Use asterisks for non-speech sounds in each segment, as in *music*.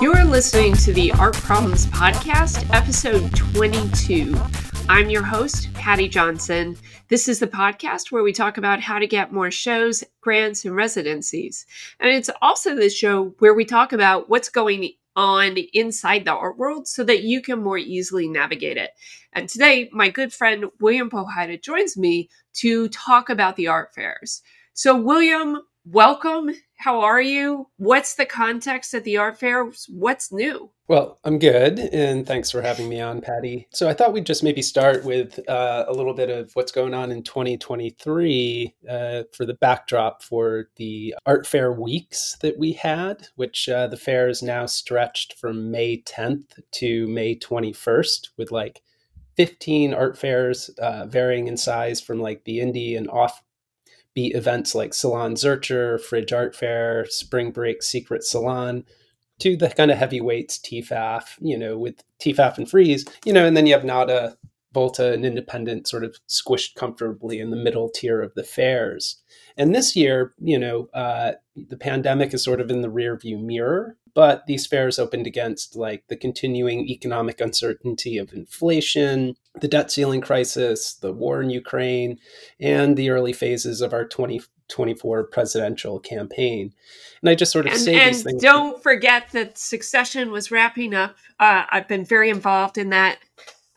You're listening to the Art Problems Podcast, episode 22. I'm your host, Paddy Johnson. This is the podcast where we talk about how to get more shows, grants, and residencies. And it's also the show where we talk about what's going on inside the art world so that you can more easily navigate it. And today, my good friend William Powhida joins me to talk about the art fairs. So, William, welcome. How are you? What's the context at the art fairs? What's new? Well, I'm good, and thanks for having me on, Paddy. So I thought we'd just maybe start with uh, a little bit of what's going on in 2023 uh, for the backdrop for the art fair weeks that we had, which uh, the fair is now stretched from May 10th to May 21st with like 15 art fairs uh, varying in size from like the indie and off beat events like Salon Zurcher, Fridge Art Fair, Spring Break Secret Salon, to the kind of heavyweights, TEFAF, you know, with TEFAF and Frieze, you know, and then you have Nada, Volta, and Independent sort of squished comfortably in the middle tier of the fairs. And this year, you know, uh, the pandemic is sort of in the rearview mirror, but these fairs opened against like the continuing economic uncertainty of inflation, the debt ceiling crisis, the war in Ukraine, and the early phases of our 2024 presidential campaign. And I just sort of and, say and these things. Don't forget that Succession was wrapping up. Uh, I've been very involved in that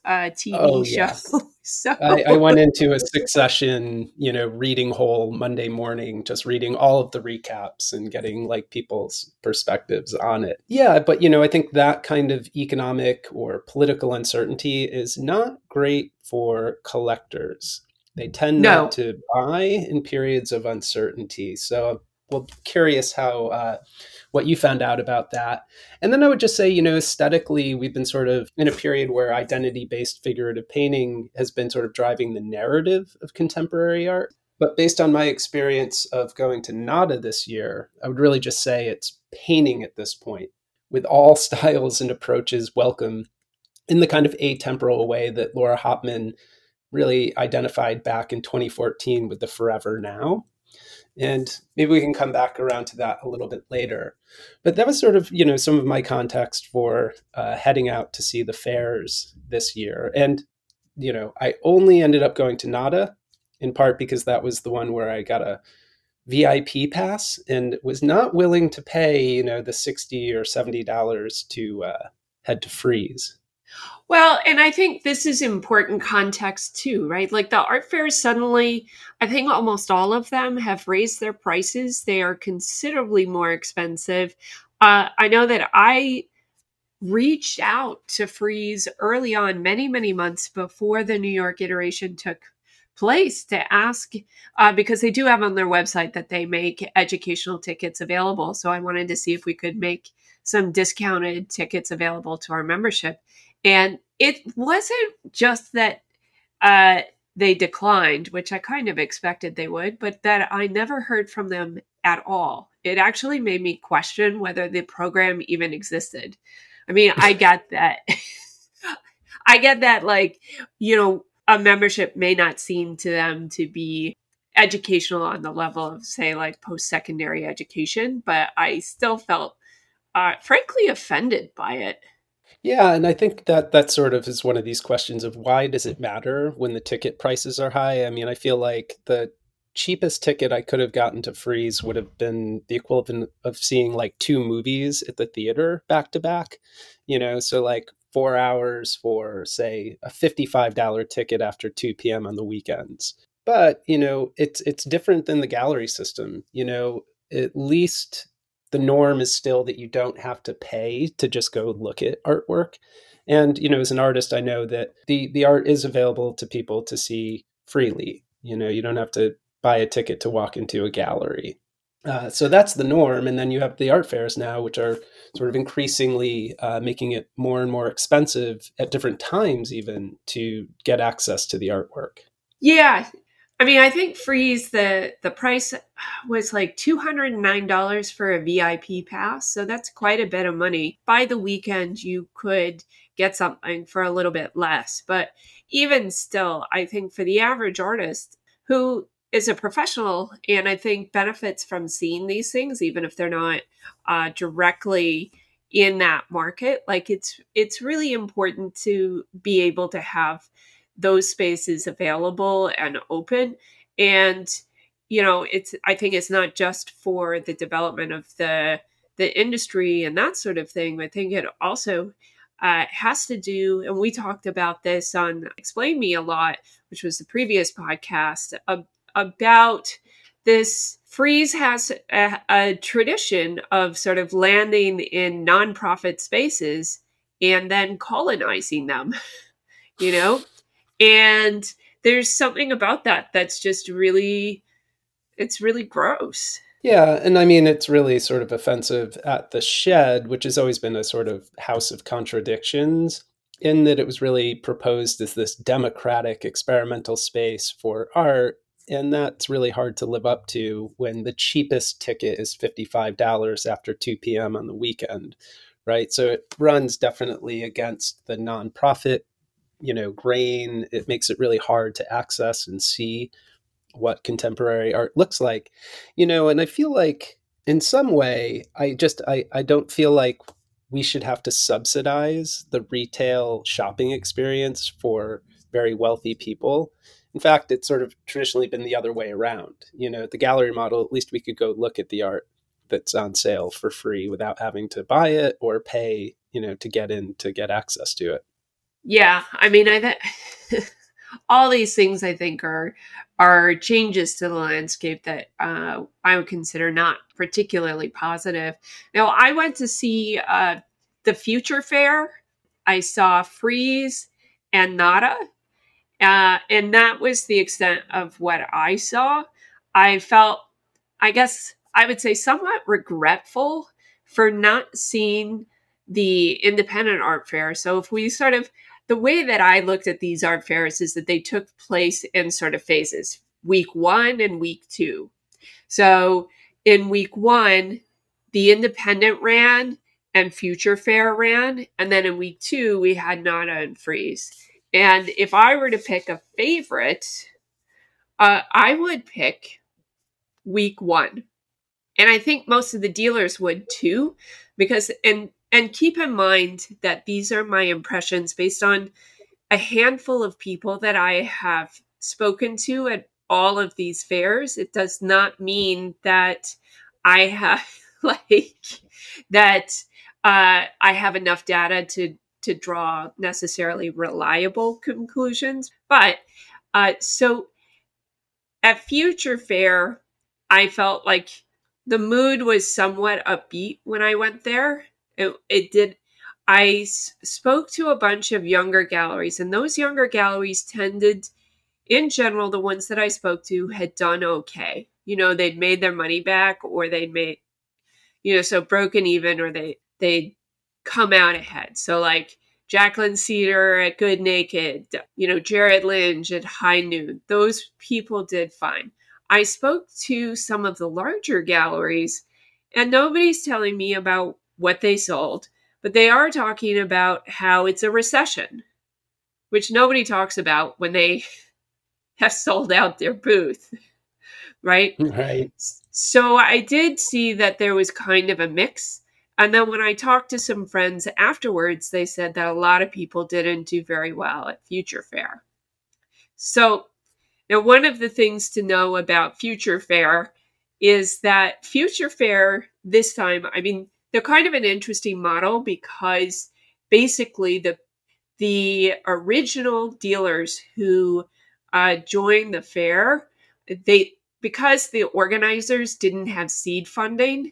uh, TV Oh, show. yes. *laughs* so I, I went into a succession, you know, reading hole Monday morning, just reading all of the recaps and getting like people's perspectives on it. Yeah, but you know, I think that kind of economic or political uncertainty is not great for collectors. They tend No. not to buy in periods of uncertainty. So, well, curious how uh, what you found out about that. And then I would just say, you know, aesthetically, we've been sort of in a period where identity based figurative painting has been sort of driving the narrative of contemporary art. But based on my experience of going to NADA this year, I would really just say it's painting at this point, with all *laughs* styles and approaches welcome in the kind of atemporal way that Laura Hoptman really identified back in 2014 with the Forever Now. And maybe we can come back around to that a little bit later. But that was sort of, you know, some of my context for uh, heading out to see the fairs this year. And, you know, I only ended up going to NADA in part because that was the one where I got a VIP pass and was not willing to pay, you know, the 60 or $70 to uh, head to Frieze. Well, and I think this is important context too, right? Like the art fairs suddenly, I think almost all of them have raised their prices. They are considerably more expensive. Uh, I know that I reached out to Frieze early on, many, many months before the New York iteration took place to ask, uh, because they do have on their website that they make educational tickets available. So I wanted to see if we could make some discounted tickets available to our membership. And it wasn't just that uh, they declined, which I kind of expected they would, but that I never heard from them at all. It actually made me question whether the program even existed. I mean, I *laughs* get that. *laughs* I get that, like, you know, a membership may not seem to them to be educational on the level of, say, like post secondary education, but I still felt, uh, frankly, offended by it. Yeah, and I think that that sort of is one of these questions of why does it matter when the ticket prices are high? I mean, I feel like the cheapest ticket I could have gotten to Frieze would have been the equivalent of seeing like two movies at the theater back to back, you know, so like 4 hours for say a $55 ticket after 2 p.m. on the weekends. But, you know, it's it's different than the gallery system, you know, at least the norm is still that you don't have to pay to just go look at artwork. And you know, as an artist, I know that the the art is available to people to see freely. You know, you don't have to buy a ticket to walk into a gallery. Uh, so that's the norm. And then you have the art fairs now, which are sort of increasingly uh, making it more and more expensive at different times, even to get access to the artwork. Yeah. I mean, I think Frieze the the price was like two hundred and nine dollars for a VIP pass, so that's quite a bit of money. By the weekend, you could get something for a little bit less. But even still, I think for the average artist who is a professional and I think benefits from seeing these things, even if they're not uh, directly in that market, like it's it's really important to be able to have those spaces available and open. And you know it's i think it's not just for the development of the the industry and that sort of thing. I think it also uh, has to do and we talked about this on explain me a lot which was the previous podcast about this Frieze has a, a tradition of sort of landing in nonprofit spaces and then colonizing them *laughs* you know and there's something about that that's just really it's really gross yeah and i mean it's really sort of offensive at the shed which has always been a sort of house of contradictions in that it was really proposed as this democratic experimental space for art and that's really hard to live up to when the cheapest ticket is $55 after 2 p.m. on the weekend, right? So it runs definitely against the nonprofit you know grain it makes it really hard to access and see what contemporary art looks like you know and i feel like in some way i just i, I don't feel like we should have to subsidize the retail shopping experience for very wealthy people. In fact it's sort of traditionally been the other way around you know the gallery model at least we could go look at the art that's on sale for free without having to buy it or pay you know to get in to get access to it yeah, I mean, I th- *laughs* all these things I think are are changes to the landscape that uh, I would consider not particularly positive. Now, I went to see uh, the Future Fair. I saw Frieze and Nada, uh, and that was the extent of what I saw. I felt, I guess, I would say, somewhat regretful for not seeing the independent art fair. So if we sort of the way that I looked at these art fairs is that they took place in sort of phases week one and week two. So in week one, the independent ran and future fair ran. And then in week two, we had Nada and Frieze. And if I were to pick a favorite, uh, I would pick week one. And I think most of the dealers would too, because, and and keep in mind that these are my impressions based on a handful of people that I have spoken to at all of these fairs. It does not mean that I have *laughs* like that uh, I have enough data to to draw necessarily reliable conclusions. But uh, so at Future Fair, I felt like the mood was somewhat upbeat when I went there. It, it did. I s- spoke to a bunch of younger galleries, and those younger galleries tended, in general, the ones that I spoke to had done okay. You know, they'd made their money back, or they'd made, you know, so broken even, or they they'd come out ahead. So like Jacqueline Cedar at Good Naked, you know, Jared Lynch at High Noon, those people did fine. I spoke to some of the larger galleries, and nobody's telling me about what they sold, but they are talking about how it's a recession, which nobody talks about when they *laughs* have sold out their booth, right? Right. So I did see that there was kind of a mix. And then when I talked to some friends afterwards, they said that a lot of people didn't do very well at Future Fair. So now, one of the things to know about Future Fair is that Future Fair this time, I mean, they're kind of an interesting model because basically the the original dealers who uh, joined the fair they because the organizers didn't have seed funding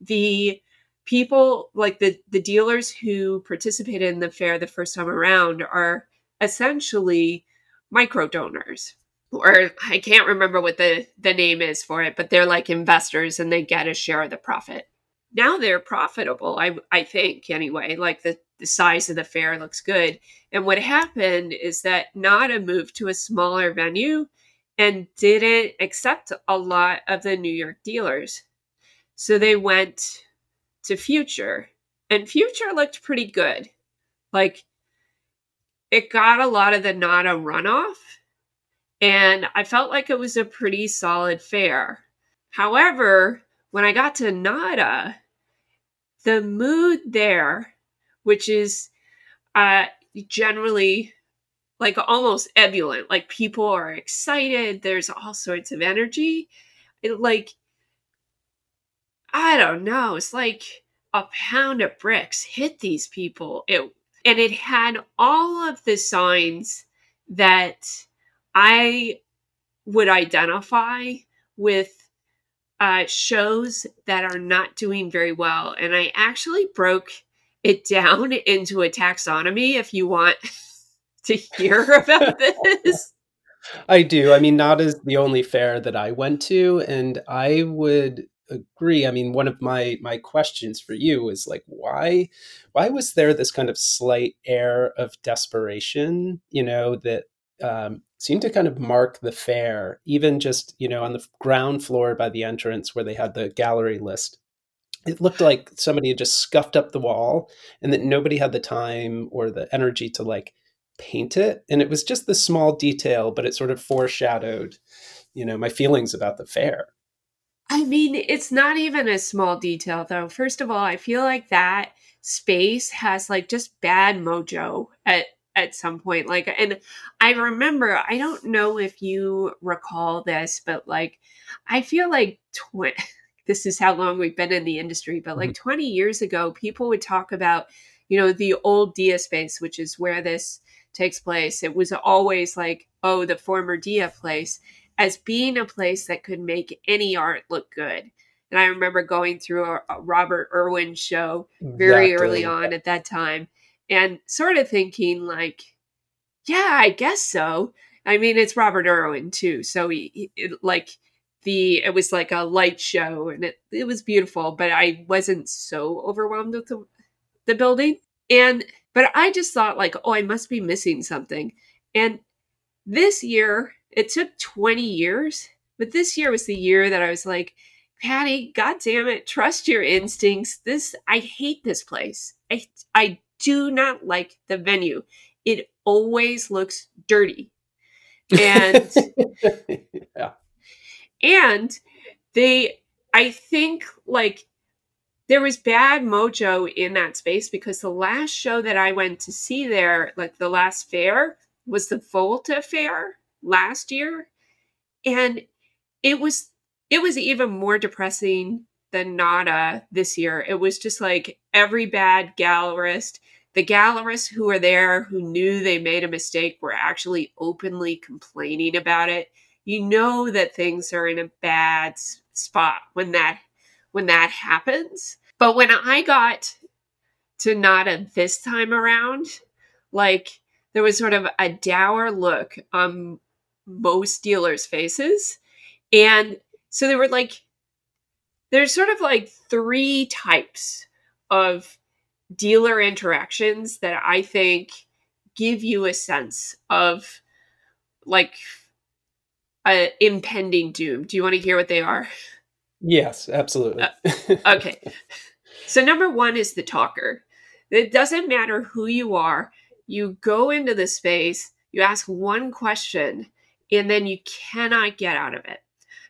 the people like the the dealers who participated in the fair the first time around are essentially micro donors. Or I can't remember what the the name is for it but they're like investors and they get a share of the profit now they're profitable i i think anyway. Like the the size of the fair looks good. And what happened is that nada moved to a smaller venue and didn't accept a lot of the new york dealers. So they went to future and future looked pretty good. Like it got a lot of the NADA runoff, and I felt like it was a pretty solid fair. However, when I got to NADA, the mood there, which is uh, generally like almost ebullient, like people are excited, there's all sorts of energy. It, like, I don't know, it's like a pound of bricks hit these people. It and it had all of the signs that I would identify with uh, shows that are not doing very well. And I actually broke it *laughs* down into a taxonomy if you want *laughs* to hear *laughs* about this. I do. I mean, not as the only fair that I went to, and I would agree. I mean, one of my my questions for you is like, why why was there this kind of slight air of desperation? You know that um, seemed to kind of mark the fair, even just you know on the ground floor by the entrance where they had the gallery list. It looked like somebody had just scuffed up the wall, and that nobody had the time or the energy to like paint it. And it was just the small detail, but it sort of foreshadowed, you know, my feelings about the fair. I mean, it's not even a small detail though. First of all, I feel like that space has like just bad mojo at at some point like and i remember i don't know if you recall this but like i feel like tw- *laughs* this is how long we've been in the industry but like mm-hmm. 20 years ago people would talk about you know the old dia space which is where this takes place it was always like oh the former dia place as being a place that could make any art look good. And I remember going through a, Robert Irwin show very exactly. early on at that time and sort of thinking like, yeah, I guess so. I mean, it's Robert Irwin too. So he, he like the, it was like a light show and it, it was beautiful, but I wasn't so overwhelmed with the, the building. And, but I just thought like, oh, I must be missing something. And this year it took 20 years, but this year was the year that I was like, Paddy, god damn it, trust your instincts. This I hate this place. I I do not like the venue. It always looks dirty. And *laughs* yeah. And they I think like there was bad mojo in that space because the last show that I went to see there, like the last fair, was the Volta Fair last year and it was it was even more depressing than nada this year it was just like every bad gallerist the gallerists who were there who knew they made a mistake were actually openly complaining about it you know that things are in a bad spot when that when that happens but when i got to nada this time around like there was sort of a dour look on most dealers' faces. And so there were like, there's sort of like three types of dealer interactions that I think give you a sense of like a impending doom. Do you want to hear what they are? Yes, absolutely. uh, okay. So number 1 is the talker. It doesn't matter who you are. You go into the space, you ask one question, and then you cannot get out of it.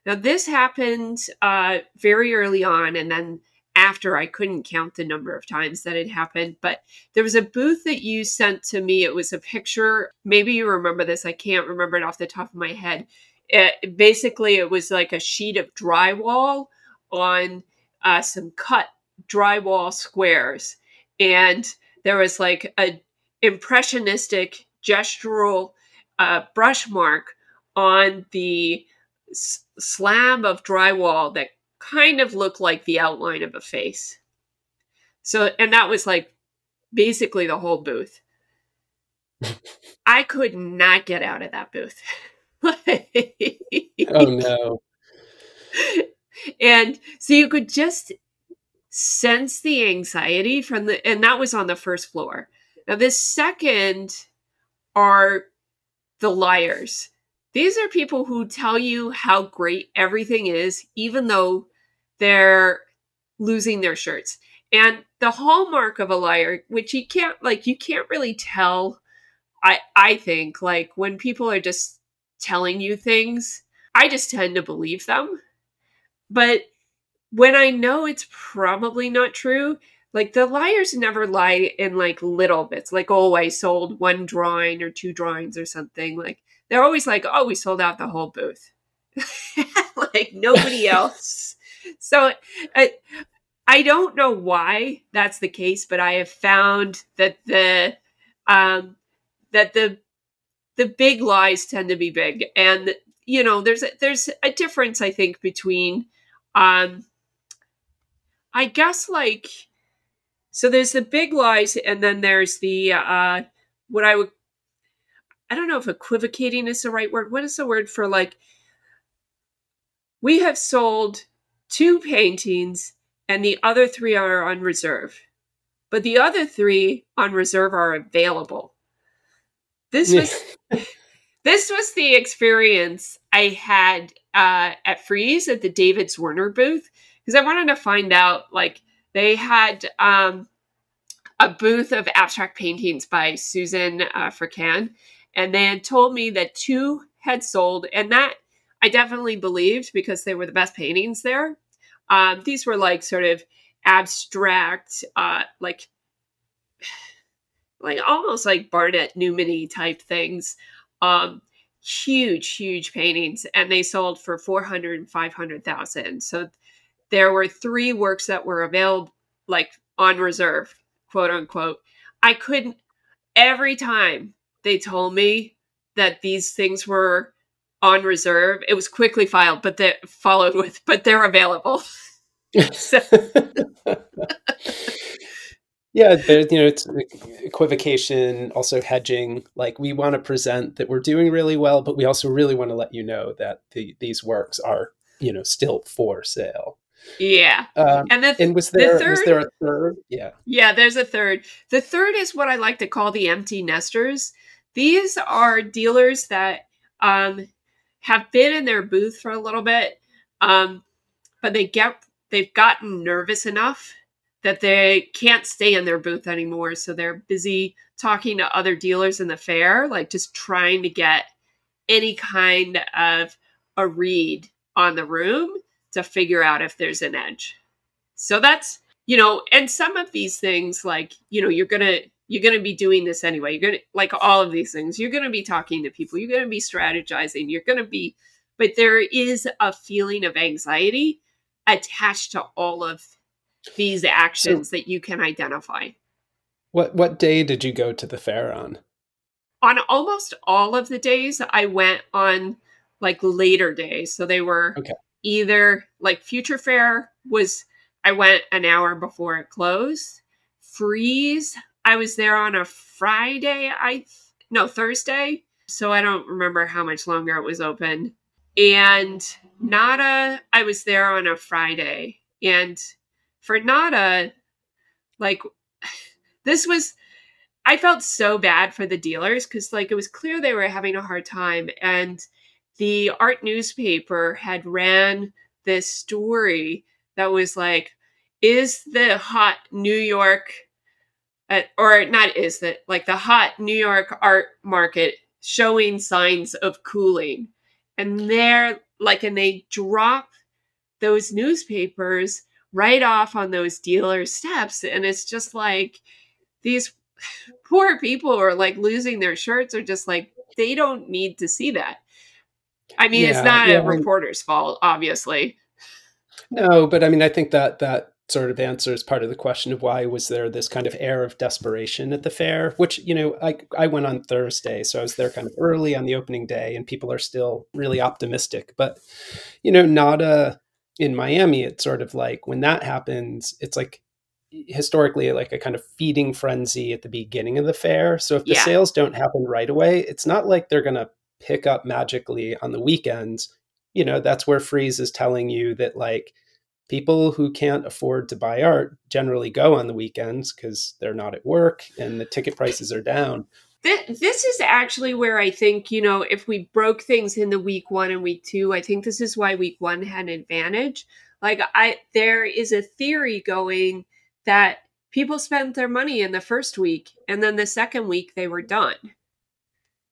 Now, this happened uh, very early on, and then after I couldn't count the number of times that it happened. But there was a booth that you sent to me. It was a picture. Maybe you remember this. I can't remember it off the top of my head. It, basically, it was like a sheet of drywall on uh, some cut drywall squares, and there was like a impressionistic gestural uh, brush mark on the s- slab of drywall that kind of looked like the outline of a face. So, and that was like basically the whole booth. *laughs* I could not get out of that booth. *laughs* oh no. And so you could just sense the anxiety from the, and that was on the first floor. Now, this second are the liars. These are people who tell you how great everything is, even though they're losing their shirts. And the hallmark of a liar, which you can't like, you can't really tell I I think like when people are just telling you things, I just tend to believe them. But when I know it's probably not true, like the liars never lie in like little bits, like oh I sold one drawing or two drawings or something. Like they're always like, oh, we sold out the whole booth. *laughs* like nobody *laughs* else. So I, I don't know why that's the case, but I have found that the um, that the the big lies tend to be big, and you know there's a, there's a difference I think between um, I guess like so there's the big lies, and then there's the uh, what I would I don't know if equivocating is the right word. What is the word for like we have sold two paintings and the other three are on reserve. But the other three on reserve are available. This was *laughs* this was the experience I had uh, at Frieze at the David's Zwirner booth because I wanted to find out like they had um, a booth of abstract paintings by Suzan uh, Frecon, and they had told me that two had sold, and that I definitely believed because they were the best paintings there. Um, these were like sort of abstract, uh, like *sighs* like almost like Barnett Newman type things. Um, huge, huge paintings, and they sold for 400 and 500,000. So there were three works that were available, like on reserve, quote unquote. I couldn't, every time they told me that these things were on reserve. It was quickly filed, but they followed with, *laughs* but they're available. *laughs* *laughs* yeah, there, you know, it's equivocation, also hedging. Like we want to present that we're doing really well, but we also really want to let you know that the, these works are, you know, still for sale. Yeah. Um, and the, and was there the third, was there a third? Yeah. Yeah, there's a third. The third is what I like to call the empty nesters. These are dealers that um, have been in their booth for a little bit, um, but they get they've gotten nervous enough that they can't stay in their booth anymore. So they're busy talking to other dealers in the fair, like just trying to get any kind of a read on the room to figure out if there's an edge. So that's, you know, and some of these things, like, you know, you're going to, you're going to be doing this anyway. You're going to, like all of these things, you're going to be talking to people, you're going to be strategizing, you're going to be, but there is a feeling of anxiety attached to all of these actions so, that you can identify. What what day did you go to the fair on? On almost all of the days I went on like later days. So they were okay. either like Future Fair was I went an hour before it closed. Frieze I was there on a Friday, I no Thursday, so I don't remember how much longer it was open. And NADA, I was there on a Friday, and for NADA, like *sighs* this was I felt so bad for the dealers because like it was clear they were having a hard time and the art newspaper had ran this story that was like is the hot New York uh, or not is that like the hot New York art market showing signs of cooling. And they're like, and they drop those newspapers right off on those dealer steps. And it's just like these *sighs* poor people are like losing their shirts or just like, they don't need to see that. I mean, yeah, it's not yeah, a reporter's fault, obviously. No, but I mean, I think that that sort of answers part of the question of why was there this kind of air of desperation at the fair which you know i i went on thursday so i was there kind of early on the opening day and people are still really optimistic. But you know nada in miami it's sort of like when that happens it's like historically like a kind of feeding frenzy at the beginning of the fair. So if the yeah. sales don't happen right away it's not like they're going to pick up magically on the weekends. You know that's where Frieze is telling you that like people who can't afford to buy art generally go on the weekends because they're not at work and the ticket prices are down. This is actually where I think, you know, if we broke things in the week one and week two, I think this is why week one had an advantage. Like, I, there is a theory going that people spent their money in the first week and then the second week they were done.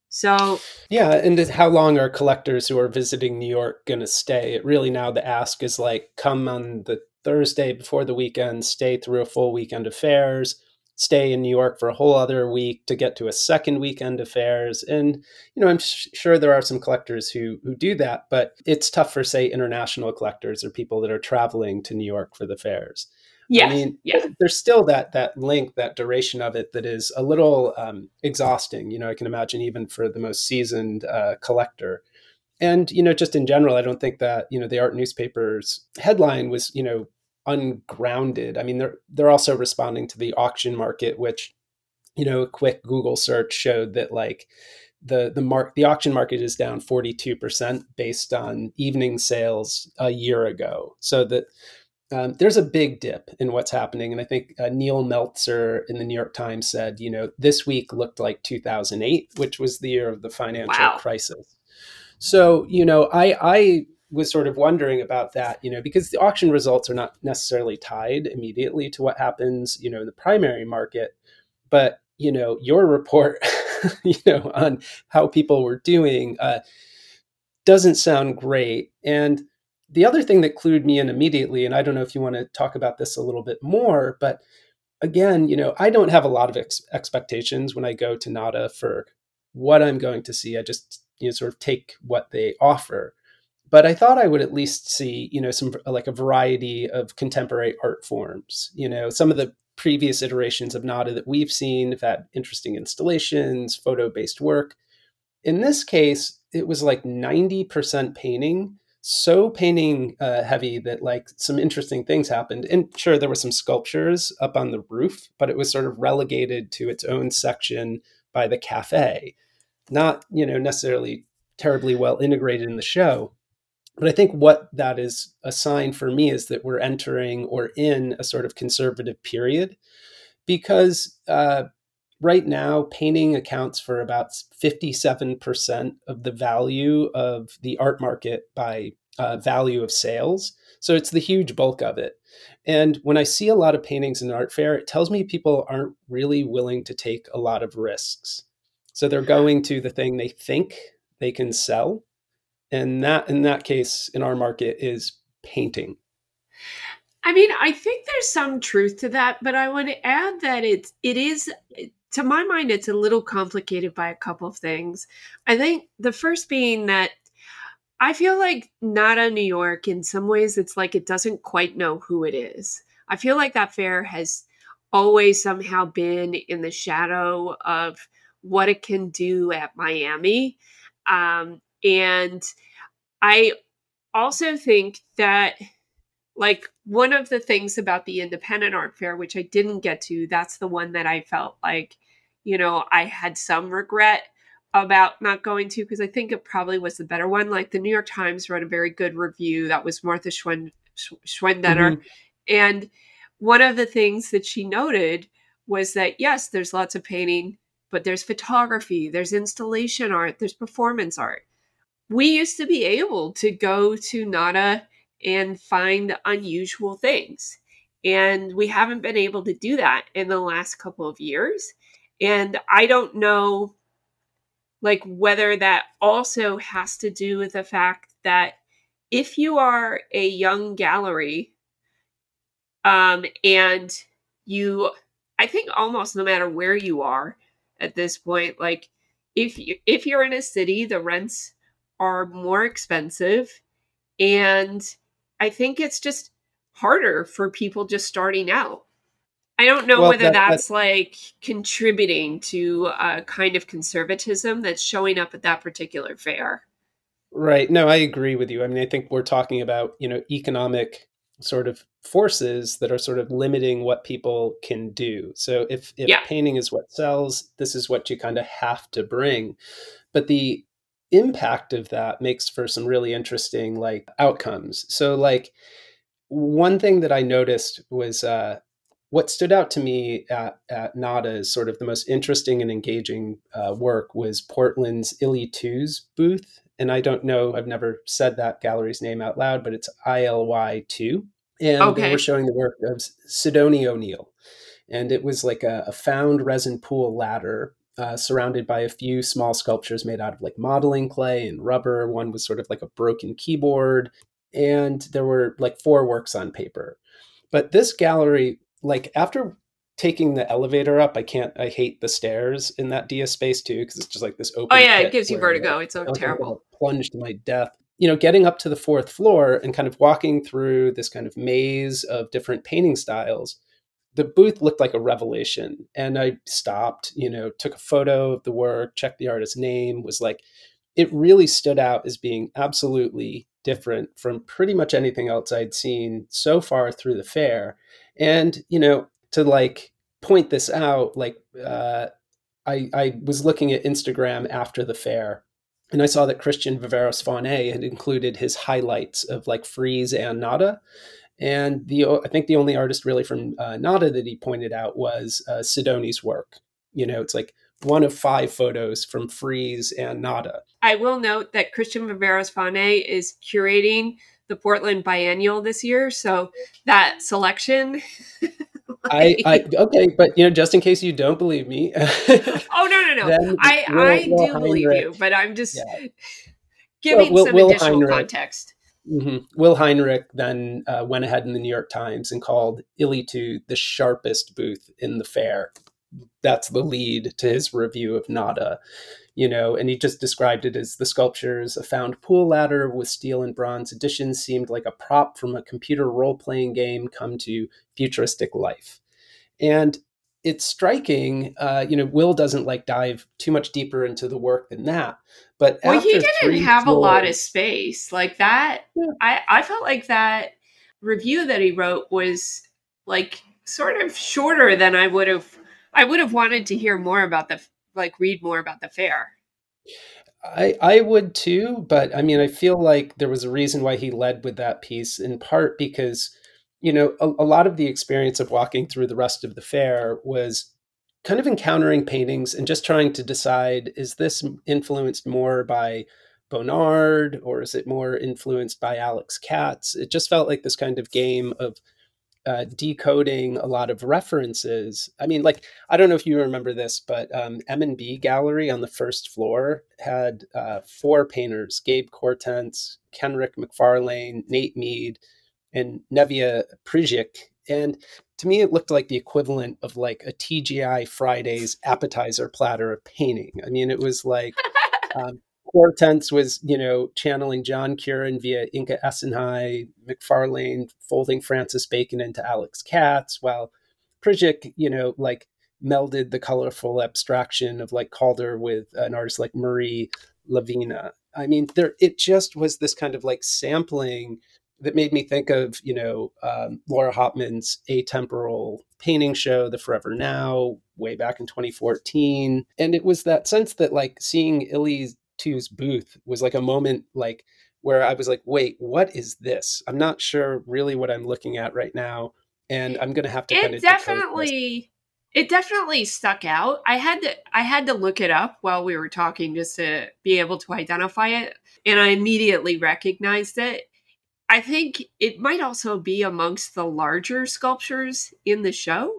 So, yeah, and how long are collectors who are visiting New York going to stay? It really now the ask is like come on the Thursday before the weekend, stay through a full weekend of fairs, stay in New York for a whole other week to get to a second weekend of fairs. And you know, I'm sh- sure there are some collectors who who do that, but it's tough for say international collectors or people that are traveling to New York for the fairs. Yeah, I mean, yeah. there's still that that link, that duration of it that is a little um, exhausting. You know, I can imagine even for the most seasoned uh, collector. And you know, just in general, I don't think that you know the art newspaper's headline was you know ungrounded. I mean, they're they're also responding to the auction market, which you know, a quick Google search showed that like the the mark the auction market is down 42% based on evening sales a year ago. So that um, there's a big dip in what's happening. And I think uh, Neil Meltzer in the New York Times said, you know, this week looked like 2008, which was the year of the financial wow. crisis. So, you know, I, I was sort of wondering about that, you know, because the auction results are not necessarily tied immediately to what happens, you know, in the primary market. But, you know, your report, *laughs* you know, on how people were doing uh, doesn't sound great. And, the other thing that clued me in immediately, and I don't know if you want to talk about this a little bit more, but again, you know, I don't have a lot of ex- expectations when I go to NADA for what I'm going to see. I just, you know, sort of take what they offer. But I thought I would at least see, you know, some like a variety of contemporary art forms. You know, some of the previous iterations of NADA that we've seen have had interesting installations, photo based work. In this case, it was like 90% painting so painting uh, heavy that like some interesting things happened. And sure, there were some sculptures up on the roof, but it was sort of relegated to its own section by the cafe, not you know necessarily terribly well integrated in the show. But I think what that is a sign for me is that we're entering or in a sort of conservative period because uh, right now, painting accounts for about 57% of the value of the art market by uh, value of sales. So it's the huge bulk of it. And when I see a lot of paintings in an art fair, it tells me people aren't really willing to take a lot of risks. So they're going to the thing they think they can sell. And that, in that case, in our market, is painting. I mean, I think there's some truth to that, but I want to add that it's it is to my mind, it's a little complicated by a couple of things. I think the first being that I feel like NADA New York, in some ways, it's like it doesn't quite know who it is. I feel like that fair has always somehow been in the shadow of what it can do at Miami. Um, and I also think that like one of the things about the independent art fair which i didn't get to that's the one that i felt like you know i had some regret about not going to because i think it probably was the better one. Like the new york times wrote a very good review that was martha Schwen- schwendener. Mm-hmm. and one of the things that she noted was that yes there's lots of painting but there's photography there's installation art there's performance art. We used to be able to go to nada and find unusual things. And we haven't been able to do that in the last couple of years. And I don't know like whether that also has to do with the fact that if you are a young gallery um and you I think almost no matter where you are at this point like if you if you're in a city the rents are more expensive and I think it's just harder for people just starting out. I don't know well, whether that, that's, like contributing to a kind of conservatism that's showing up at that particular fair. Right. No, I agree with you. I mean, I think we're talking about, you know, economic sort of forces that are sort of limiting what people can do. So if, if yeah. painting is what sells, this is what you kind of have to bring. But the impact of that makes for some really interesting like outcomes. So like one thing that I noticed was uh, what stood out to me at, at NADA as sort of the most interesting and engaging uh, work was Portland's ILY2's booth. And I don't know, I've never said that gallery's name out loud, but it's ILY2. And okay. they were showing the work of Sidony O'Neal. And it was like a, a found resin pool ladder uh, surrounded by a few small sculptures made out of like modeling clay and rubber. One was sort of like a broken keyboard, and there were like four works on paper. But this gallery, like after taking the elevator up, I can't. I hate the stairs in that Dia space too because it's just like this open. Oh yeah, it gives you vertigo. It's so terrible. Plunged to my death. You know, getting up to the fourth floor and kind of walking through this kind of maze of different painting styles the booth looked like a revelation and i stopped you know took a photo of the work checked the artist's name was like it really stood out as being absolutely different from pretty much anything else i'd seen so far through the fair. And you know to like point this out like uh, I, I was looking at instagram after the fair and i saw that christian viveros fauné had included his highlights of like frieze and nada and the I think the only artist really from uh, Nada that he pointed out was uh, Sidony's work. You know, it's like one of five photos from Frieze and Nada. I will note that Christian Viveros Fauné is curating the Portland Biennial this year, so that selection. *laughs* I, I okay, but you know, just in case you don't believe me. *laughs* oh no no no! I I do Heinrich, believe you, but I'm just yeah. giving well, Will, some Will additional Heinrich, context. Mm-hmm. Will Heinrich then uh, went ahead in the New York Times and called ILY2 the sharpest booth in the fair. That's the lead to his review of Nada, you know, and he just described it as the sculptures, a found pool ladder with steel and bronze additions seemed like a prop from a computer role playing game come to futuristic life. And it's striking. Uh, you know, Will doesn't like dive too much deeper into the work than that. But well, he didn't have floors, a lot of space like that. Yeah. I I felt like that review that he wrote was like sort of shorter than I would have. I would have wanted to hear more about the like read more about the fair. I I would too, but I mean, I feel like there was a reason why he led with that piece, in part because you know, a, a, lot of the experience of walking through the rest of the fair was kind of encountering paintings and just trying to decide is this influenced more by Bonnard or is it more influenced by Alex Katz? It just felt like this kind of game of uh, decoding a lot of references. I mean, like I don't know if you remember this, but um, M and B Gallery on the first floor had uh, four painters: Gabe Kortentz, Kenrick McFarlane, Nate Mead, and Nevia Prijic. And to me, it looked like the equivalent of like a TGI Fridays appetizer platter of painting. I mean, it was like *laughs* um, Kortentz was, you know, channeling John Currin via Inka Essenhigh, McFarlane folding Francis Bacon into Alex Katz, while Prijic, you know, like melded the colorful abstraction of like Calder with an artist like Marie Lavina. I mean, there it just was this kind of like sampling that made me think of you know um, Laura Hoptman's atemporal painting show, The Forever Now, way back in 2014, and it was that sense that like seeing Illy Two's booth was like a moment like where I was like, wait, what is this? I'm not sure really what I'm looking at right now, and I'm gonna have to. It definitely. It definitely stuck out. I had to I had to look it up while we were talking just to be able to identify it, and I immediately recognized it I think it might also be amongst the larger sculptures in the show.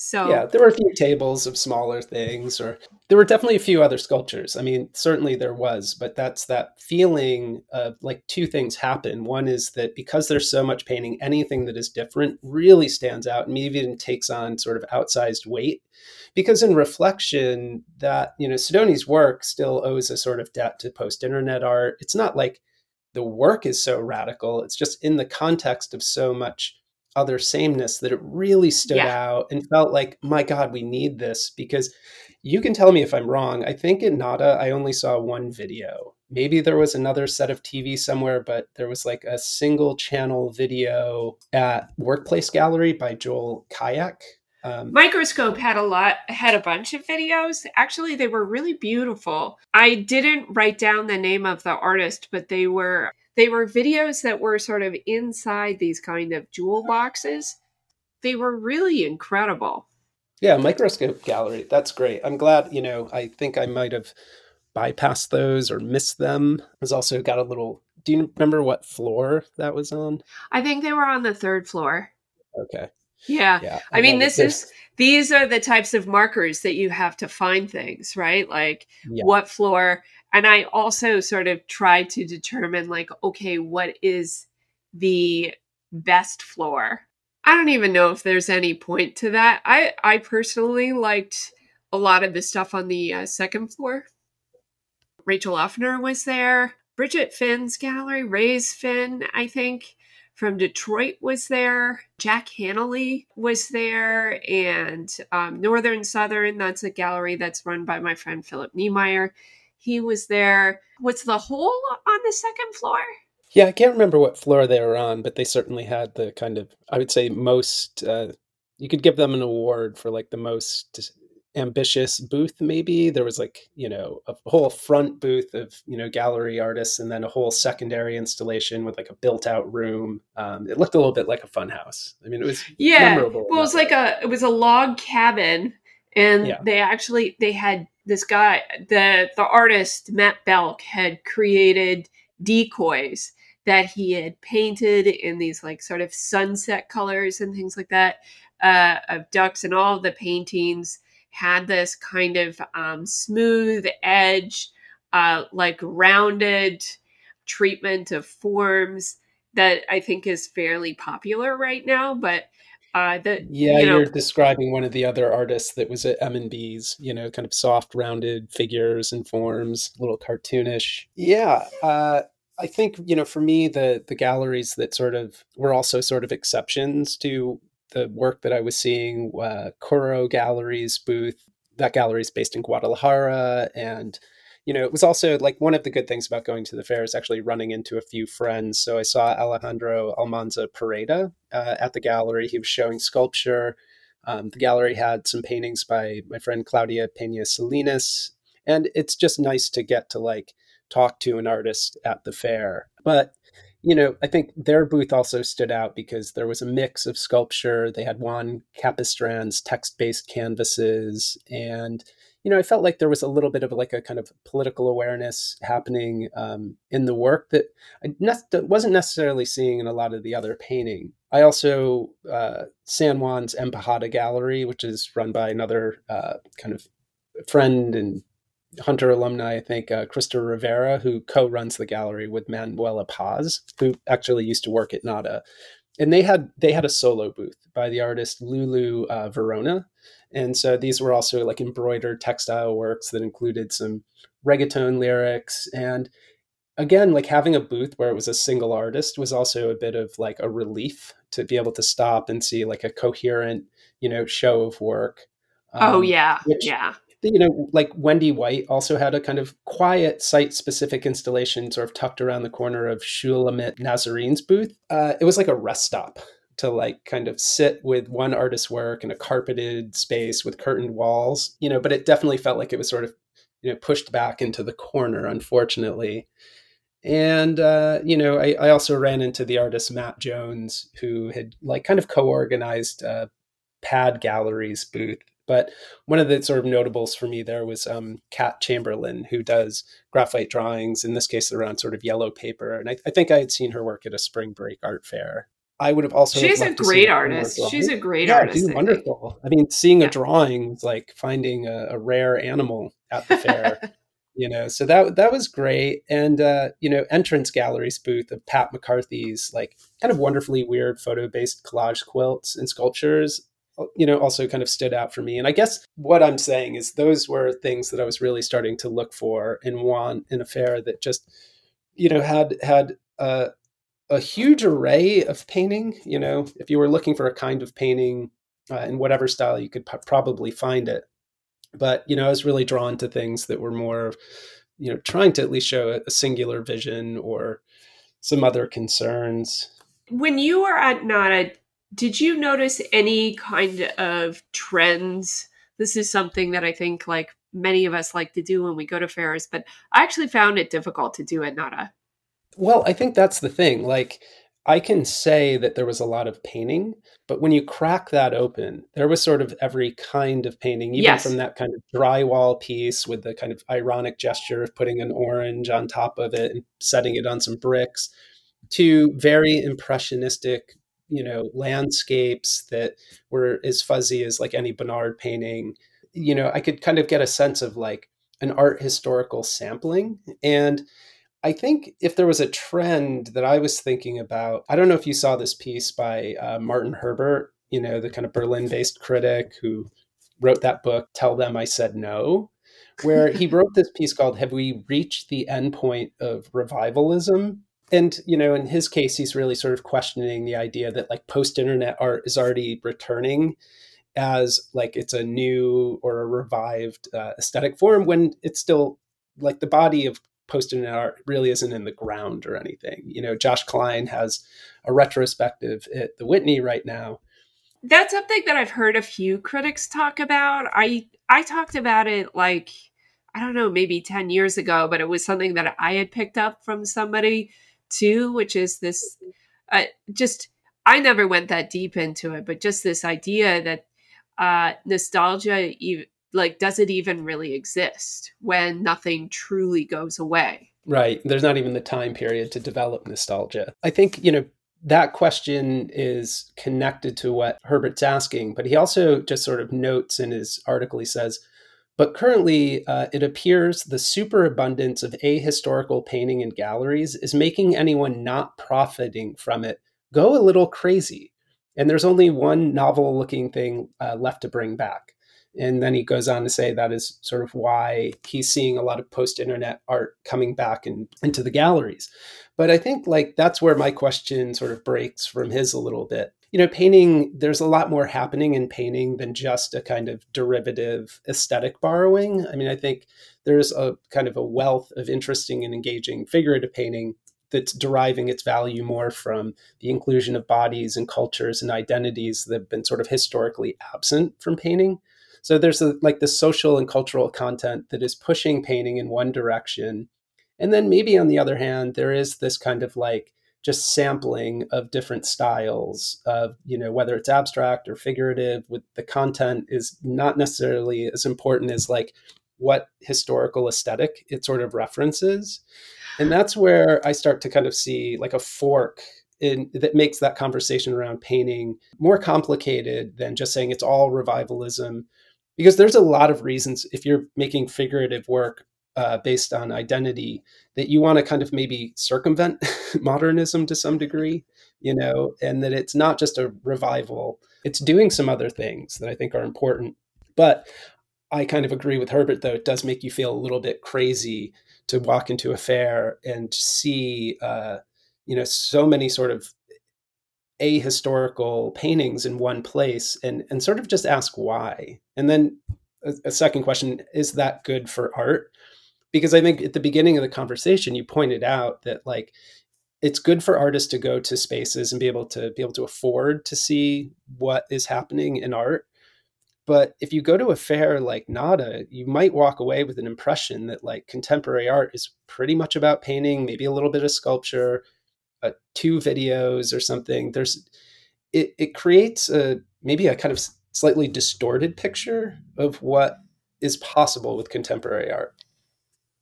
So yeah, there were a few tables of smaller things, or there were definitely a few other sculptures. I mean, certainly there was, but that's that feeling of like two things happen. One is that because there's so much painting, anything that is different really stands out and even takes on sort of outsized weight. Because in reflection, that you know, Sidony's work still owes a sort of debt to post-internet art. It's not like the work is so radical. It's just in the context of so much other sameness that it really stood yeah. out and felt like, my God, we need this because you can tell me if I'm wrong. I think in Nada, I only saw one video. Maybe there was another set of TV somewhere, but there was like a single channel video at Workplace Gallery by Joel Kyack, um, Microscope had a lot, had a bunch of videos. Actually, they were really beautiful. I didn't write down the name of the artist, but they were they were videos that were sort of inside these kind of jewel boxes. They were really incredible. Yeah, microscope gallery. That's great. I'm glad, you know, I think I might have bypassed those or missed them. Was also got a little do you remember what floor that was on? I think they were on the third floor. Okay Yeah. yeah I, I mean, this is these are the types of markers that you have to find things, right? Like yeah. what floor. And I also sort of try to determine, like, okay, what is the best floor? I don't even know if there's any point to that. I I personally liked a lot of the stuff on the uh, second floor. Rachel Offner was there. Bridget Finn's gallery, Reyes Finn, I think from Detroit was there. Jack Hanley was there, and um, Northern Southern. That's a gallery that's run by my friend Philip Niemeyer. He was there. What's the hole on the second floor? Yeah, I can't remember what floor they were on, but they certainly had the kind of I would say most. Uh, you could give them an award for like the most ambitious booth maybe. There was like you know a whole front booth of you know gallery artists and then a whole secondary installation with like a built out room. Um, it looked a little bit like a fun house. I mean it was yeah. well it was like a it was a log cabin and yeah. they actually they had this guy the the artist matt belk had created decoys that he had painted in these like sort of sunset colors and things like that uh, of ducks and all of the paintings had this kind of um, smooth edge, uh, like rounded treatment of forms that I think is fairly popular right now. But uh, the, yeah, you know, you're describing one of the other artists that was at M&B's, you know, kind of soft, rounded figures and forms, a little cartoonish. Yeah, uh, I think you know, for me, the the galleries that sort of were also sort of exceptions to the work that I was seeing, uh, Curro Gallery's booth. That gallery is based in Guadalajara, and you know, it was also like one of the good things about going to the fair is actually running into a few friends. So I saw Alejandro Almanza Pereda uh, at the gallery. He was showing sculpture. Um, the gallery had some paintings by my friend Claudia Pena Salinas, and it's just nice to get to like talk to an artist at the fair. But you know, I think their booth also stood out because there was a mix of sculpture. They had Juan Capistrán's text-based canvases, and you know, I felt like there was a little bit of like a kind of political awareness happening um, in the work that I ne- wasn't necessarily seeing in a lot of the other painting. I also uh, San Juan's Embajada Gallery, which is run by another uh, kind of friend and Hunter alumni, I think, uh, Krista Rivera, who co-runs the gallery with Manuela Paz, who actually used to work at NADA. And they had they had a solo booth by the artist Lulu uh, Varona, and so these were also like embroidered textile works that included some reggaeton lyrics. And again, like having a booth where it was a single artist was also a bit of like a relief to be able to stop and see like a coherent, you know, show of work. Oh, um, oh yeah, which, yeah you know, like Wendy White also had a kind of quiet site specific installation sort of tucked around the corner of Shulamit Nazarian's booth. Uh, it was like a rest stop to like kind of sit with one artist's work in a carpeted space with curtained walls, you know, but it definitely felt like it was sort of, you know, pushed back into the corner, unfortunately. And, uh, you know, I, I, also ran into the artist Matt Jones, who had like kind of co organized uh, Pad Gallery's booth but one of the sort of notables for me there was um, Kat Chamberlain, who does graphite drawings, in this case around sort of yellow paper. And I, I think I had seen her work at a spring break art fair. I would have also. She's a great artist. She's a great yeah, artist. She's wonderful. I mean, seeing yeah. a drawing was like finding a, a rare animal at the fair. *laughs* you know, so that that was great. And uh, you know, entrance galleries booth of Pat McCarthy's like kind of wonderfully weird photo based collage quilts and sculptures you know also kind of stood out for me. And i guess what i'm saying is those were things that i was really starting to look for and want in a fair that just you know had had a, a huge array of painting you know if you were looking for a kind of painting uh, in whatever style you could p- probably find it. But you know i was really drawn to things that were more you know trying to at least show a, a singular vision or some other concerns. When you were at NADA did you notice any kind of trends? This is something that I think like many of us like to do when we go to fairs, but I actually found it difficult to do at NADA. Well, I think that's the thing. Like I can say that there was a lot of painting, but when you crack that open, there was sort of every kind of painting, even yes. from that kind of drywall piece with the kind of ironic gesture of putting an orange on top of it and setting it on some bricks to very impressionistic you know, landscapes that were as fuzzy as like any Bonnard painting. You know, I could kind of get a sense of like an art historical sampling. And I think if there was a trend that I was thinking about, I don't know if you saw this piece by uh, Martin Herbert, you know, the kind of Berlin based critic who wrote that book, Tell Them I Said No, where he wrote this piece called Have We Reached the Endpoint of Revivalism? And, you know, in his case, he's really sort of questioning the idea that like post internet art is already returning as like it's a new or a revived uh, aesthetic form when it's still like the body of post internet art really isn't in the ground or anything. You know, Josh Kline has a retrospective at the Whitney right now that's something that I've heard a few critics talk about. I I talked about it like I don't know, maybe 10 years ago, but it was something that I had picked up from somebody too, which is this uh, just I never went that deep into it, but just this idea that uh, nostalgia, like, does it even really exist when nothing truly goes away? Right. There's not even the time period to develop nostalgia. I think, you know, that question is connected to what Herbert's asking, but he also just sort of notes in his article, he says, but currently, uh, it appears the superabundance of ahistorical painting in galleries is making anyone not profiting from it go a little crazy. And there's only one novel looking thing uh, left to bring back. And then he goes on to say that is sort of why he's seeing a lot of post internet art coming back in, into the galleries. But I think like that's where my question sort of breaks from his a little bit. You know, painting, there's a lot more happening in painting than just a kind of derivative aesthetic borrowing. I mean, I think there's a kind of a wealth of interesting and engaging figurative painting that's deriving its value more from the inclusion of bodies and cultures and identities that have been sort of historically absent from painting. So there's a, like the social and cultural content that is pushing painting in one direction. And then maybe on the other hand, there is this kind of like just sampling of different styles of, you know, whether it's abstract or figurative, with the content is not necessarily as important as like what historical aesthetic it sort of references. And that's where I start to kind of see like a fork in, that makes that conversation around painting more complicated than just saying it's all revivalism because there's a lot of reasons if you're making figurative work uh, based on identity that you want to kind of maybe circumvent *laughs* modernism to some degree you know and that it's not just a revival. It's doing some other things that i think are important. But i kind of agree with herbert though it does make you feel a little bit crazy to walk into a fair and see uh, you know so many sort of ahistorical paintings in one place and and sort of just ask why. And then a, a, second question is that good for art because i think at the beginning of the conversation you pointed out that like it's good for artists to go to spaces and be able to be able to afford to see what is happening in art. But if you go to a fair like NADA you might walk away with an impression that like contemporary art is pretty much about painting maybe a little bit of sculpture uh, two videos or something. There's it, it creates a maybe a kind of slightly distorted picture of what is possible with contemporary art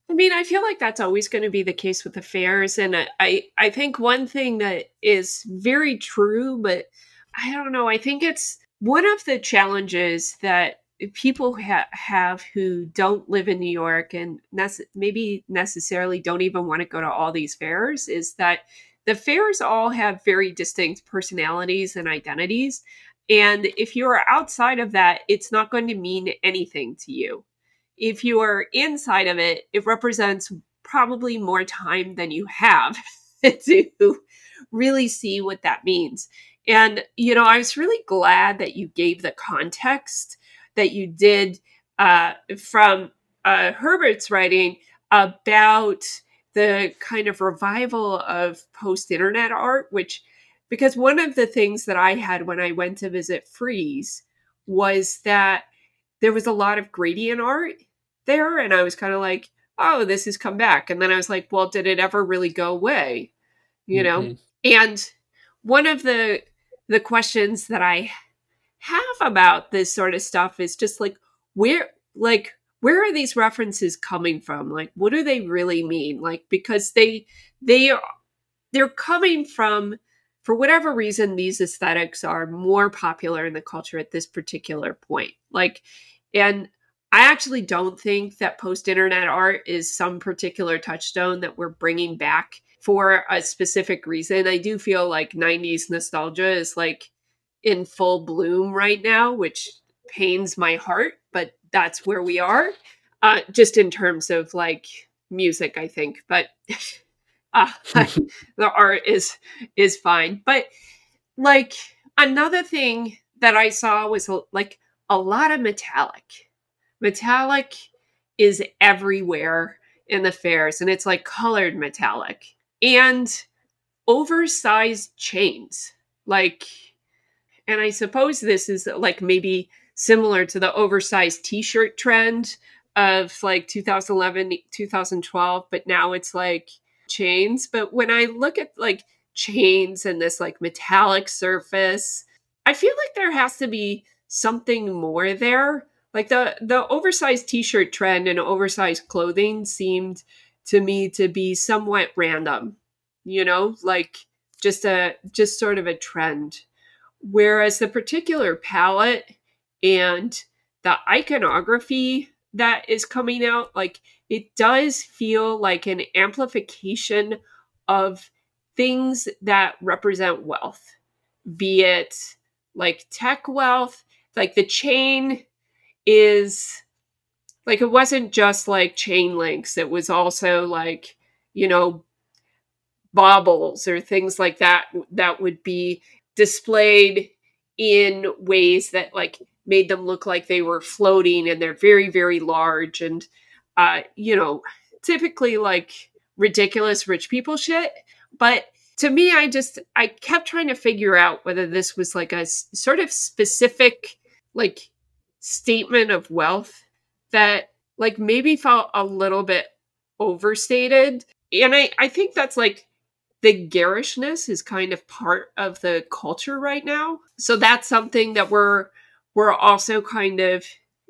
I mean, I feel like that's always going to be the case with affairs, and I, I think one thing that is very true, but I don't know. I think it's one of the challenges that people ha- have who don't live in New York and nece- maybe necessarily don't even want to go to all these fairs is that the fairs all have very distinct personalities and identities. And if you are outside of that, it's not going to mean anything to you. If you are inside of it, it represents probably more time than you have *laughs* to really see what that means. And, you know, I was really glad that you gave the context that you did uh, from uh, Herbert's writing about the kind of revival of post internet art, which, because one of the things that I had when I went to visit Frieze was that there was a lot of gradient art there. And I was kind of like, oh, this has come back. And then I was like, well, did it ever really go away? You mm-hmm. know? And one of the the questions that I have about this sort of stuff is just like where like where are these references coming from? Like, what do they really mean? Like, because they they are they're coming from for whatever reason, these aesthetics are more popular in the culture at this particular point. Like, and I actually don't think that post internet art is some particular touchstone that we're bringing back for a specific reason. I do feel like 90s nostalgia is like in full bloom right now, which pains my heart, but that's where we are. Uh, just in terms of like music, I think. But *laughs* uh, *laughs* the art is is fine. But like another thing that I saw was like a lot of metallic. Metallic is everywhere in the fairs, and it's like colored metallic and oversized chains. Like, and I suppose this is like maybe similar to the oversized t-shirt trend of like 2011 2012 but now it's like chains but when i look at like chains and this like metallic surface i feel like there has to be something more there like the the oversized t-shirt trend and oversized clothing seemed to me to be somewhat random you know? Like just a just sort of a trend. Whereas the particular palette and the iconography that is coming out like it does feel like an amplification of things that represent wealth. Be it like tech wealth like the chain is like it wasn't just like chain links. It was also like you know baubles or things like that that would be displayed in ways that like made them look like they were floating and they're very very large and uh you know typically like ridiculous rich people shit. But to me i just i kept trying to figure out whether this was like a s- sort of specific like statement of wealth that like maybe felt a little bit overstated and i i think that's like the garishness is kind of part of the culture right now so that's something that we're we're also kind of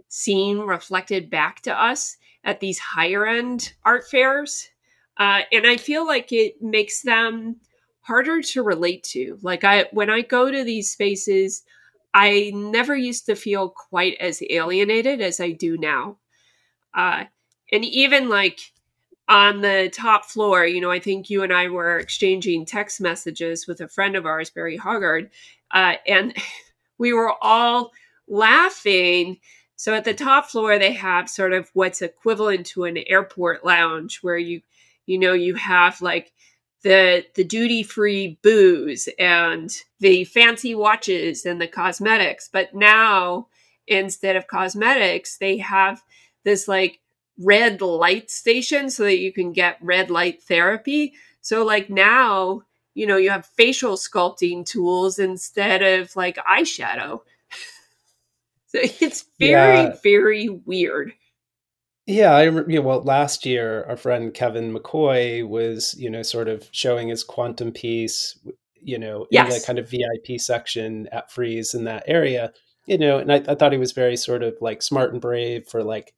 seeing reflected back to us at these higher end art fairs. Uh, and I feel like it makes them harder to relate to. Like I when I go to these spaces, I never used to feel quite as alienated as I do now. Uh, and even like on the top floor, you know, I think you and I were exchanging text messages with a friend of ours, Barry Hoggard, uh, and *laughs* we were all laughing. So at the top floor, they have sort of what's equivalent to an airport lounge where you, you know, you have like the the duty free booze and the fancy watches and the cosmetics. But now instead of cosmetics, they have this like red light station so that you can get red light therapy. So like now, you know, you have facial sculpting tools instead of like eyeshadow. *laughs* So it's very, yeah. very weird. Yeah, I remember. You know, well, last year our friend Kevin McCoy was, you know, sort of showing his quantum piece, you know, in the kind of VIP section at Frieze in that area, you know, and I, I thought he was very sort of like smart and brave for like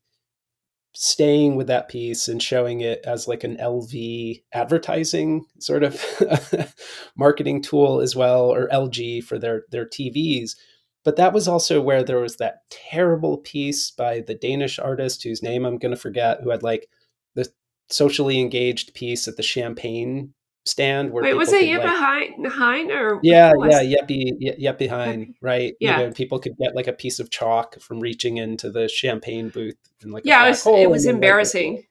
staying with that piece and showing it as like an LV advertising sort of *laughs* marketing tool as well, or LG for their their TVs but that was also where there was that terrible piece by the Danish artist whose name I'm going to forget, who had like the socially engaged piece at the champagne stand where Wait, was it Jeppe like, Hein or yeah yeah Jeppe Jeppe Hein right yeah. you know, people could get like a piece of chalk from reaching into the champagne booth and like yeah it was, it was embarrassing. Like,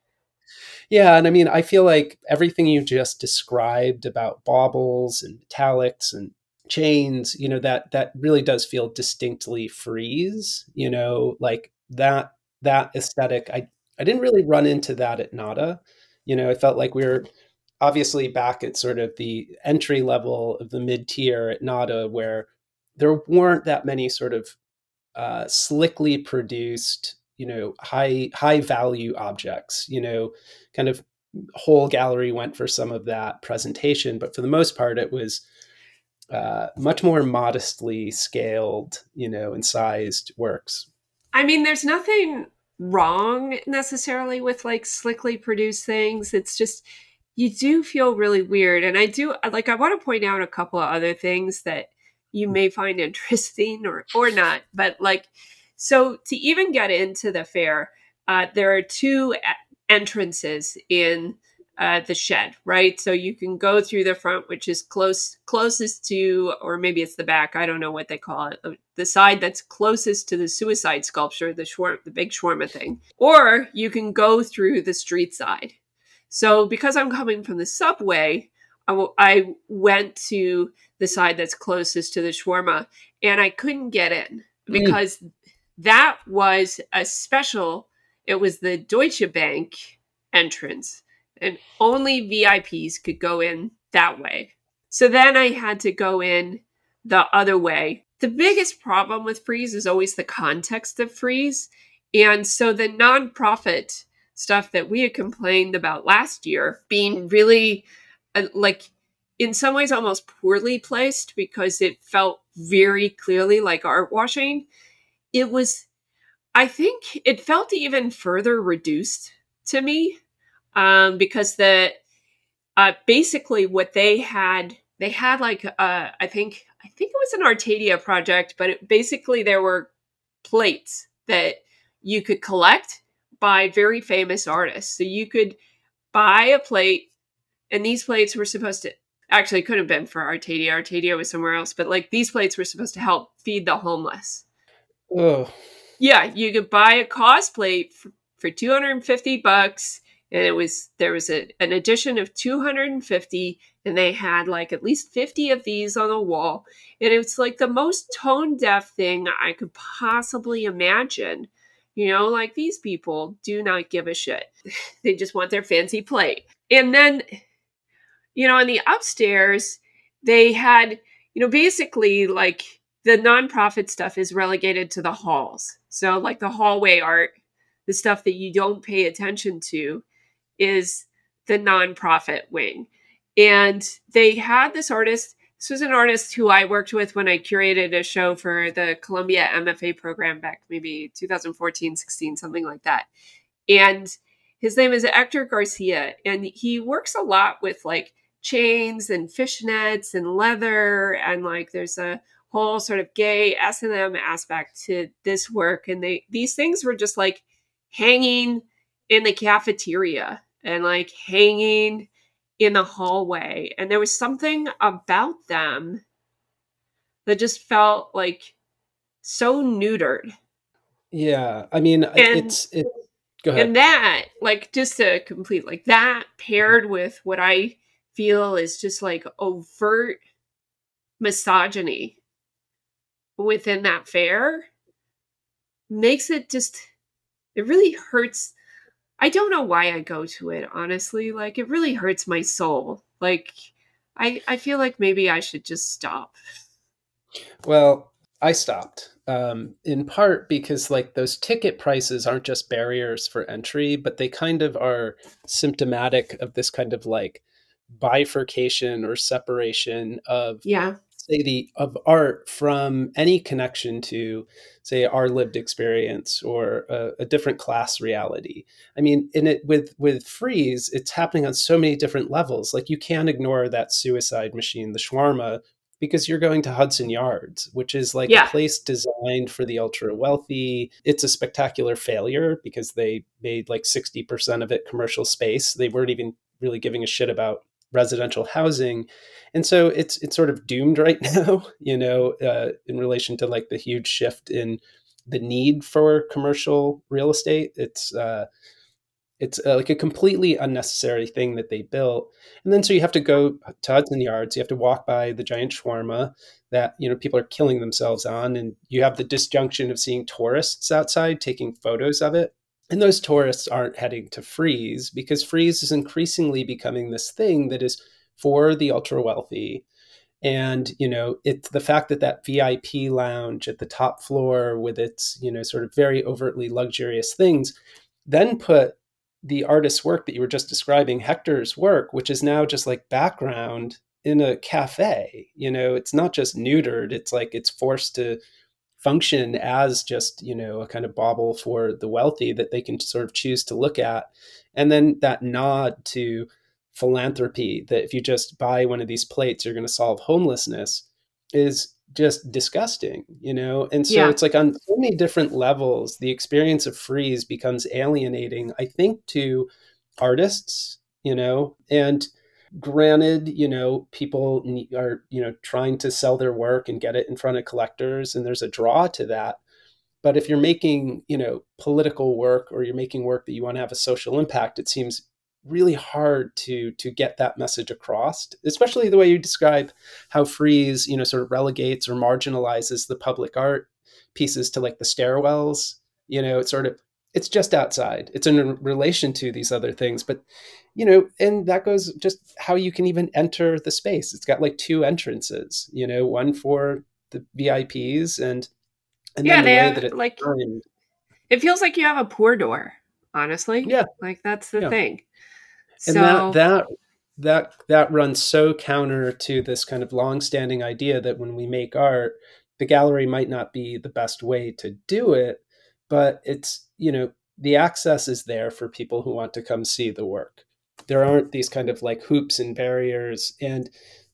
yeah and I mean I feel like everything you just described about baubles and metallics and chains you know that that really does feel distinctly Frieze you know like that that aesthetic i i didn't really run into that at NADA. You know i felt like we were obviously back at sort of the entry level of the mid tier at NADA where there weren't that many sort of uh, slickly produced you know high high value objects. You know kind of whole gallery went for some of that presentation but for the most part it was uh, much more modestly scaled, you know, and sized works. I mean, there's nothing wrong necessarily with like slickly produced things. It's just you do feel really weird. And I do like I want to point out a couple of other things that you may find *laughs* interesting or or not. But like so to even get into the fair, uh, there are two entrances in uh, the shed, right? So you can go through the front, which is close closest to, or maybe it's the back. I don't know what they call it. The side that's closest to the suicide sculpture, the shwar- the big shawarma thing, or you can go through the street side. So because I'm coming from the subway, I, w- I went to the side that's closest to the shawarma, and I couldn't get in hmm. because mm. that was a special. It was the Deutsche Bank entrance and only VIPs could go in that way. So then I had to go in the other way. The biggest problem with Frieze is always the context of Frieze. And so the nonprofit stuff that we had complained about last year being really uh, like in some ways almost poorly placed because it felt very clearly like art washing. It was, I think it felt even further reduced to me um, because the uh, basically what they had they had like uh, I think I think it was an Artadia project, but it, basically there were plates that you could collect by very famous artists. So you could buy a plate, and these plates were supposed to actually could have been for Artadia. Artadia was somewhere else, but like these plates were supposed to help feed the homeless. Oh. Yeah, you could buy a cost plate for, for 250 bucks and it was there was a, an edition of 250 and they had like at least 50 of these on the wall. And it's like the most tone deaf thing i could possibly imagine. You know like these people do not give a shit. *laughs* They just want their fancy plate. And then you know in the upstairs they had you know basically like the nonprofit stuff is relegated to the halls. So like the hallway art the stuff that you don't pay attention to is the nonprofit wing. And they had this artist. This was an artist who I worked with when I curated a show for the Columbia MFA program back maybe 2014, 16, something like that. And his name is Hector Garcia. And he works a lot with like chains and fishnets and leather. And like there's a whole sort of gay S&M aspect to this work. And they these things were just like hanging in the cafeteria and like hanging in the hallway. And there was something about them that just felt like so neutered. Yeah. I mean, and, it's, it, go ahead. And that, like, just to complete, like, that paired with what I feel is just like overt misogyny within that fair makes it just, it really hurts I don't know why I go to it, honestly. Like it really hurts my soul. Like I I feel like maybe I should just stop. Well, I stopped. Um, in part because like those ticket prices aren't just barriers for entry, but they kind of are symptomatic of this kind of like bifurcation or separation of yeah say the of art from any connection to say our lived experience or a, a, different class reality. I mean in it with with Frieze it's happening on so many different levels. Like you can't ignore that suicide machine the shawarma because you're going to hudson yards which is like yeah. a place designed for the ultra wealthy. It's a spectacular failure because they made like 60% of it commercial space. They weren't even really giving a shit about residential housing. And so it's it's sort of doomed *laughs* right now you know uh, in relation to like the huge shift in the need for commercial real estate. It's uh, it's uh, like a completely unnecessary thing that they built. And then so you have to go to hudson yards. You have to walk by the giant shawarma that you know people are killing themselves on. And you have the disjunction of seeing tourists outside taking photos of it and those tourists aren't heading to Frieze because Frieze is increasingly becoming this thing that is for the ultra wealthy. And, you know, it's the fact that that VIP lounge at the top floor with its, you know, sort of very overtly luxurious things, then put the artist's work that you were just describing, Hector's work, which is now just like background in a cafe. You know, it's not just neutered, it's like it's forced to function as just you know a kind of bauble for the wealthy that they can sort of choose to look at. And then that nod to philanthropy that if you just buy one of these plates you're going to solve homelessness is just disgusting you know? And so yeah. it's like on so many different levels the experience of Frieze becomes alienating i think to artists you know? And granted you know people are you know trying to sell their work and get it in front of collectors and there's a draw to that. But if you're making you know political work or you're making work that you want to have a social impact it seems really hard to to get that message across especially the way you describe how Frieze you know sort of relegates or marginalizes the public art pieces to like the stairwells. You know it sort of it's just outside it's in relation to these other things but you know and that goes just how you can even enter the space it's got like two entrances you know one for the vips and and yeah, they have, it like turned. it feels like you have a poor door, honestly. Yeah, like that's the yeah. thing. And so, that that that that runs so counter to this kind of long-standing idea that when we make art, the gallery might not be the best way to do it, but it's you know the access is there for people who want to come see the work. There aren't these kind of like hoops and barriers, and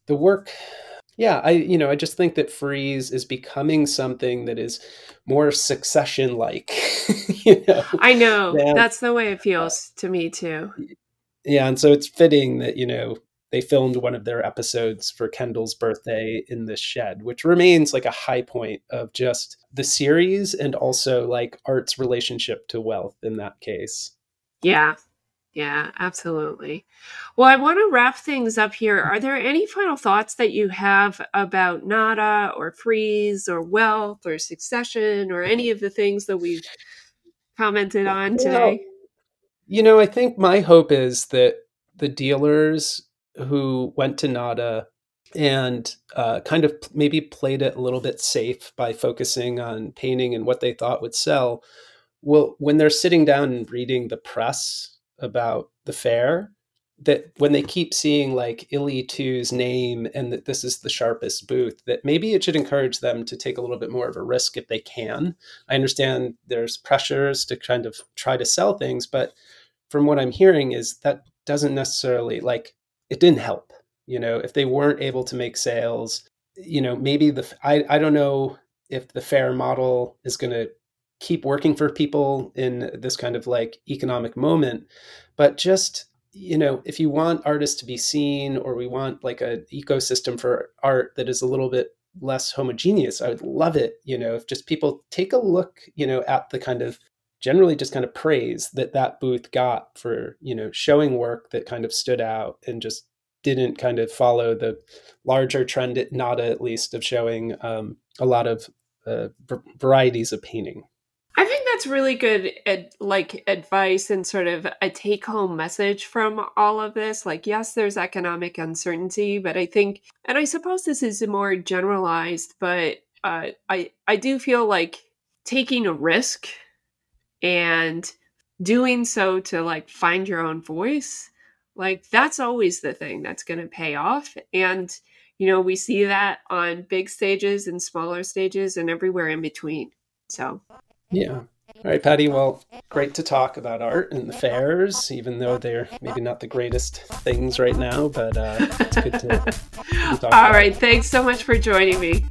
the work yeah, I you know I just think that Frieze is becoming something that is more succession like. *laughs* you know, I know than, that's the way it feels uh, to me too. Yeah, and so it's fitting that you know they filmed one of their episodes for Kendall's birthday in the shed, which remains like a high point of just the series and also like art's relationship to wealth in that case. Yeah, yeah, absolutely. Well, I want to wrap things up here. Are there any final thoughts that you have about NADA or Frieze or wealth or succession or any of the things that we've commented on today? Well, you know, I think my hope is that the dealers who went to NADA and uh, kind of maybe played it a little bit safe by focusing on painting and what they thought would sell Well, when they're sitting down and reading the press about the fair that when they keep seeing like ILY2's name and that this is the sharpest booth, that maybe it should encourage them to take a little bit more of a risk if they can. I understand there's pressures to kind of try to sell things, but from what I'm hearing is that doesn't necessarily like it didn't help. You know, if they weren't able to make sales, you know, maybe the I, I don't know if the fair model is going to keep working for people in this kind of like economic moment but just you know if you want artists to be seen or we want like an ecosystem for art that is a little bit less homogeneous i would love it you know if just people take a look you know at the kind of generally just kind of praise that that booth got for you know showing work that kind of stood out and just didn't kind of follow the larger trend at NADA at least of showing um, a lot of uh, varieties of painting I think that's really good, ad, like advice and sort of a take home message from all of this. Like, yes, there's economic uncertainty, but I think, and I suppose this is more generalized, but uh, I I do feel like taking a risk and doing so to like find your own voice, like that's always the thing that's going to pay off. And you know, we see that on big stages and smaller stages and everywhere in between. So yeah. All right, Paddy. Well, great to talk about art and the fairs, even though they're maybe not the greatest things right now, but uh, it's good to, to *laughs* talk All right. It. Thanks so much for joining me.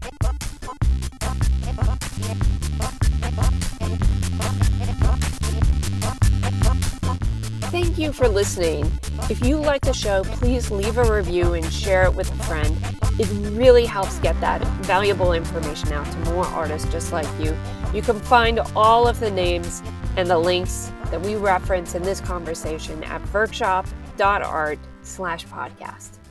You for listening. If you like the show, please leave a review and share it with a friend. It really helps get that valuable information out to more artists just like you. You can find all of the names and the links that we reference in this conversation at workshop.art slash podcast.